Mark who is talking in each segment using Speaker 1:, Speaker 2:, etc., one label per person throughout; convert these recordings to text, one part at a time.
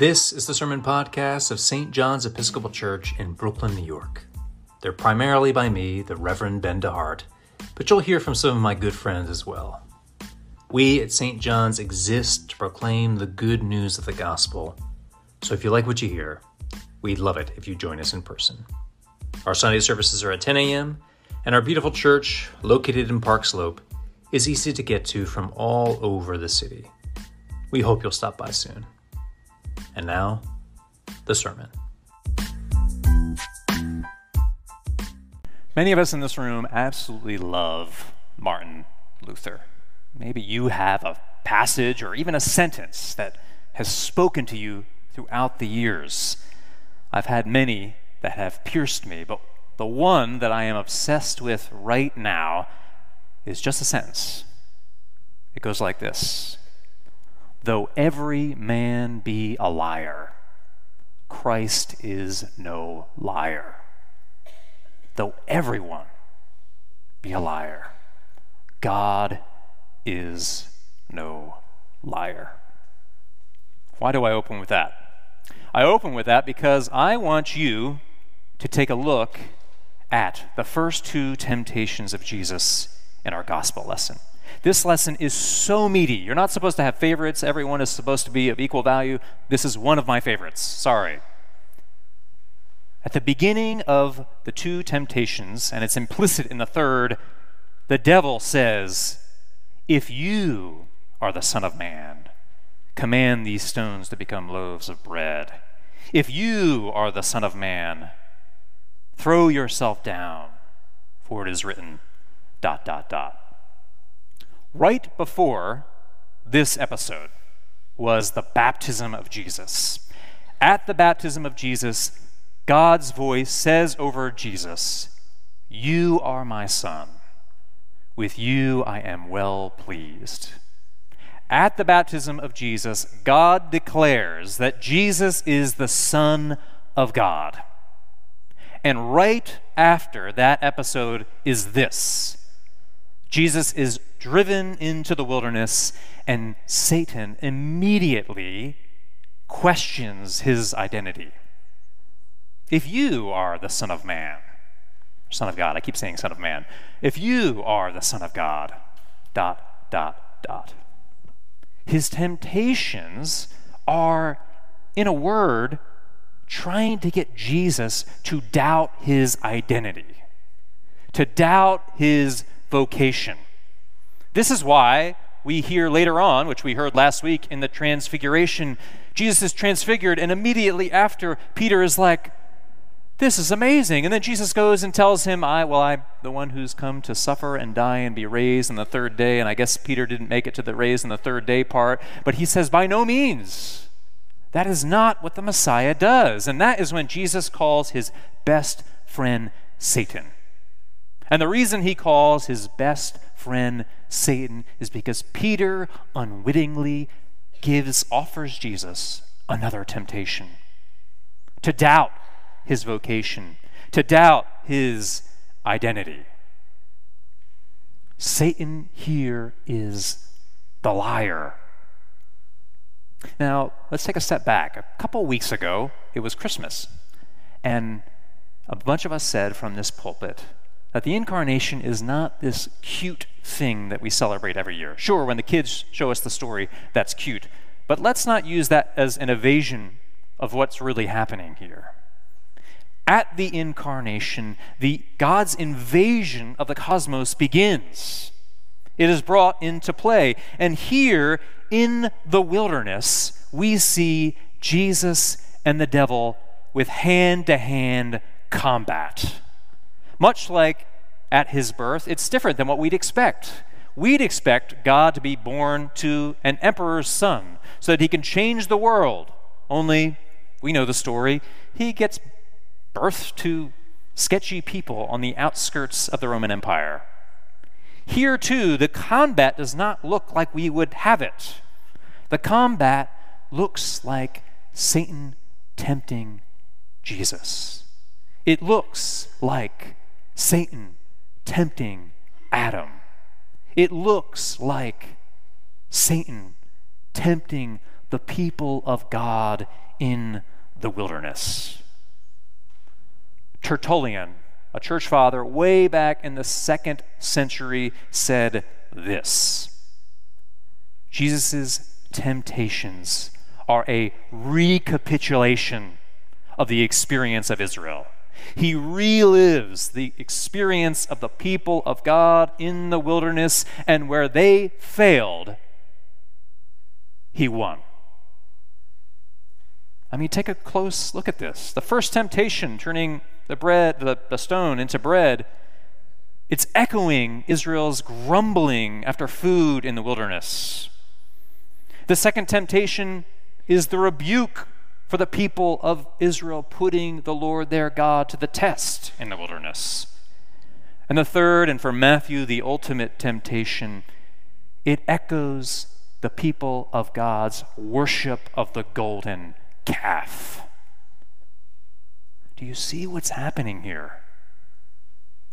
Speaker 1: This is the Sermon Podcast of St. John's Episcopal Church in Brooklyn, New York. They're primarily by me, the Reverend Ben DeHart, but you'll hear from some of my good friends as well. We at St. John's exist to proclaim the good news of the gospel, so if you like what you hear, we'd love it if you join us in person. Our Sunday services are at 10 a.m., and our beautiful church, located in Park Slope, is easy to get to from all over the city. We hope you'll stop by soon. And now, the sermon.
Speaker 2: Many of us in this room absolutely love Martin Luther. Maybe you have a passage or even a sentence that has spoken to you throughout the years. I've had many that have pierced me, but the one that I am obsessed with right now is just a sentence. It goes like this Though every man be a liar, Christ is no liar. Though everyone be a liar, God is no liar. Why do I open with that? I open with that because I want you to take a look at the first two temptations of Jesus in our gospel lesson. This lesson is so meaty. You're not supposed to have favorites. Everyone is supposed to be of equal value. This is one of my favorites. Sorry. At the beginning of the two temptations, and it's implicit in the third, the devil says, If you are the Son of Man, command these stones to become loaves of bread. If you are the Son of Man, throw yourself down, for it is written, dot, dot, dot. Right before this episode was the baptism of Jesus. At the baptism of Jesus, God's voice says over Jesus, You are my son. With you I am well pleased. At the baptism of Jesus, God declares that Jesus is the Son of God. And right after that episode is this Jesus is driven into the wilderness, and Satan immediately questions his identity. If you are the Son of Man, Son of God, I keep saying Son of Man, if you are the Son of God, dot, dot, dot. His temptations are, in a word, trying to get Jesus to doubt his identity, to doubt his vocation. This is why we hear later on, which we heard last week in the Transfiguration, Jesus is transfigured, and immediately after, Peter is like, This is amazing. And then Jesus goes and tells him, I, well, I'm the one who's come to suffer and die and be raised on the third day. And I guess Peter didn't make it to the raised on the third day part, but he says, By no means. That is not what the Messiah does. And that is when Jesus calls his best friend Satan. And the reason he calls his best friend Satan is because Peter unwittingly gives, offers Jesus another temptation to doubt his vocation, to doubt his identity. Satan here is the liar. Now, let's take a step back. A couple weeks ago, it was Christmas, and a bunch of us said from this pulpit, that the incarnation is not this cute thing that we celebrate every year. Sure, when the kids show us the story, that's cute. But let's not use that as an evasion of what's really happening here. At the incarnation, the God's invasion of the cosmos begins. It is brought into play. And here in the wilderness, we see Jesus and the devil with hand to hand combat. Much like at his birth, it's different than what we'd expect. We'd expect God to be born to an emperor's son so that he can change the world. Only, we know the story, he gets birth to sketchy people on the outskirts of the Roman Empire. Here, too, the combat does not look like we would have it. The combat looks like Satan tempting Jesus. It looks like Satan tempting Adam. It looks like Satan tempting the people of God in the wilderness. Tertullian, a church father way back in the second century, said this Jesus' temptations are a recapitulation of the experience of Israel. He relives the experience of the people of God in the wilderness, and where they failed, he won. I mean, take a close look at this. The first temptation, turning the bread, the, the stone into bread, it's echoing Israel's grumbling after food in the wilderness. The second temptation is the rebuke for the people of Israel putting the Lord their God to the test in the wilderness. And the third, and for Matthew, the ultimate temptation, it echoes the people of God's worship of the golden calf. Do you see what's happening here?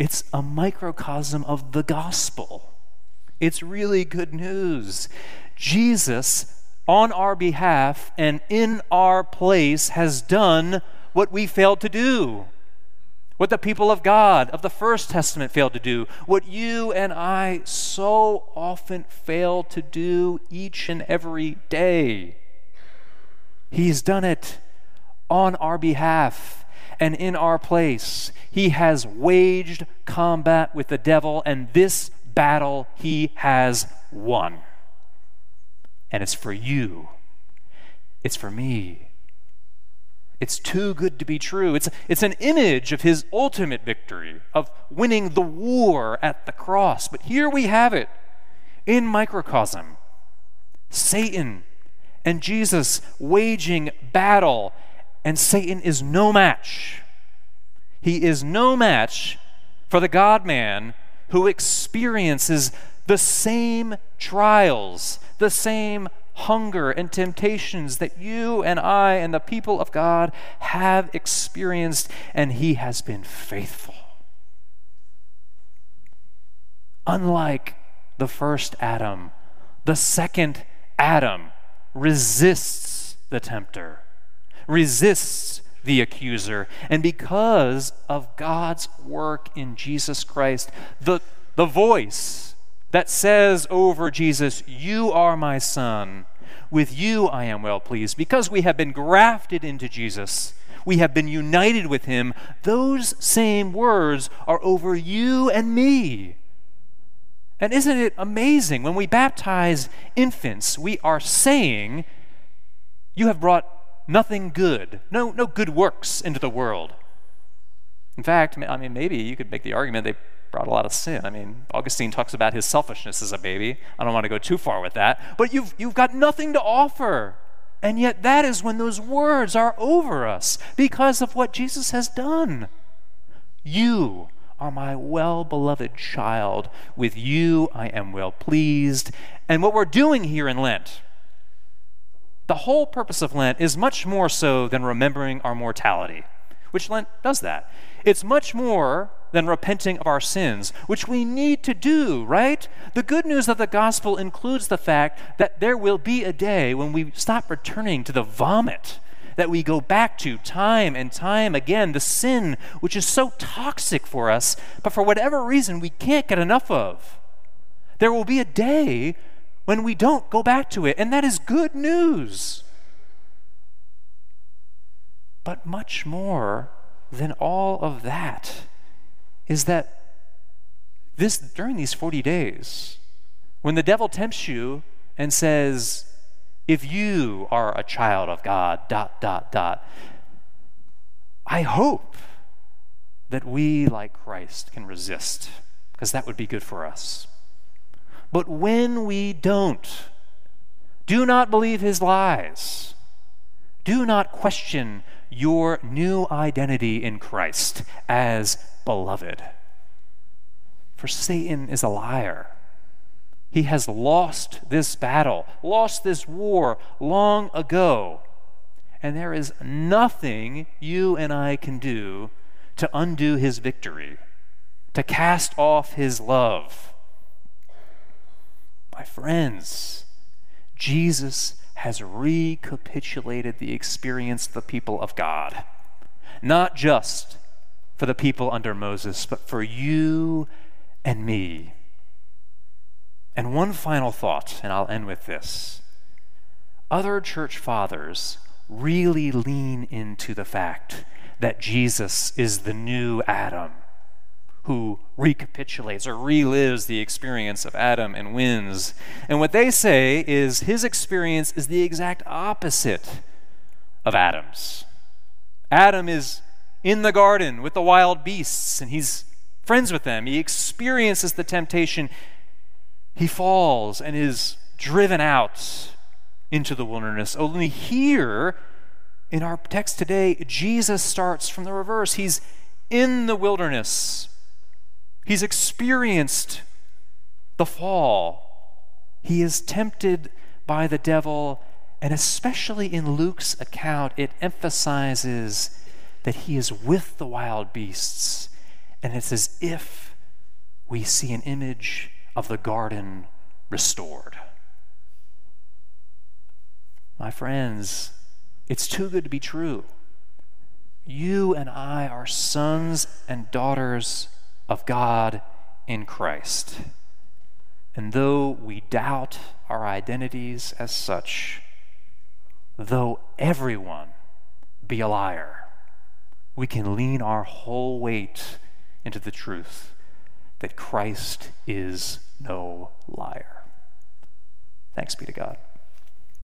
Speaker 2: It's a microcosm of the gospel. It's really good news. Jesus, on our behalf and in our place, has done what we failed to do. What the people of God of the First Testament failed to do, what you and I so often fail to do each and every day. He's done it on our behalf and in our place. He has waged combat with the devil, and this battle he has won. And it's for you, it's for me. It's too good to be true. It's, it's an image of his ultimate victory, of winning the war at the cross. But here we have it in microcosm Satan and Jesus waging battle, and Satan is no match. He is no match for the God man who experiences the same trials, the same hunger and temptations that you and I and the people of God have experienced, and he has been faithful. Unlike the first Adam, the second Adam resists the tempter, resists the accuser. And because of God's work in Jesus Christ, the, the voice that says over Jesus, You are my son, with you I am well pleased, because we have been grafted into Jesus. We have been united with him. Those same words are over you and me. And isn't it amazing? When we baptize infants, we are saying, You have brought nothing good, no, no good works into the world. In fact, I mean, maybe you could make the argument they brought a lot of sin. I mean, Augustine talks about his selfishness as a baby. I don't want to go too far with that. But you've, you've got nothing to offer. And yet, that is when those words are over us because of what Jesus has done. You are my well beloved child. With you I am well pleased. And what we're doing here in Lent, the whole purpose of Lent is much more so than remembering our mortality, which Lent does that. It's much more than repenting of our sins, which we need to do, right? The good news of the gospel includes the fact that there will be a day when we stop returning to the vomit that we go back to time and time again, the sin which is so toxic for us, but for whatever reason we can't get enough of. There will be a day when we don't go back to it, and that is good news. But much more than all of that is that this during these 40 days, when the devil tempts you and says, if you are a child of God, dot, dot, dot. I hope that we, like Christ, can resist, because that would be good for us. But when we don't, do not believe his lies. Do not question your new identity in Christ as beloved. For Satan is a liar. He has lost this battle, lost this war long ago. And there is nothing you and I can do to undo his victory, to cast off his love. My friends, Jesus has recapitulated the experience of the people of God. Not just for the people under Moses, but for you and me. And one final thought, and I'll end with this. Other church fathers really lean into the fact that Jesus is the new Adam who recapitulates or relives the experience of Adam and wins. And what they say is his experience is the exact opposite of Adam's. Adam is in the garden with the wild beasts and he's friends with them. He experiences the temptation. He falls and is driven out into the wilderness. Only here in our text today, Jesus starts from the reverse. He's in the wilderness He's experienced the fall. He is tempted by the devil, and especially in Luke's account, it emphasizes that he is with the wild beasts. And it's as if we see an image of the garden restored. My friends, it's too good to be true. You and I are sons and daughters of God in Christ. And though we doubt our identities as such, though everyone be a liar, we can lean our whole weight into the truth that Christ is no liar. Thanks be to God.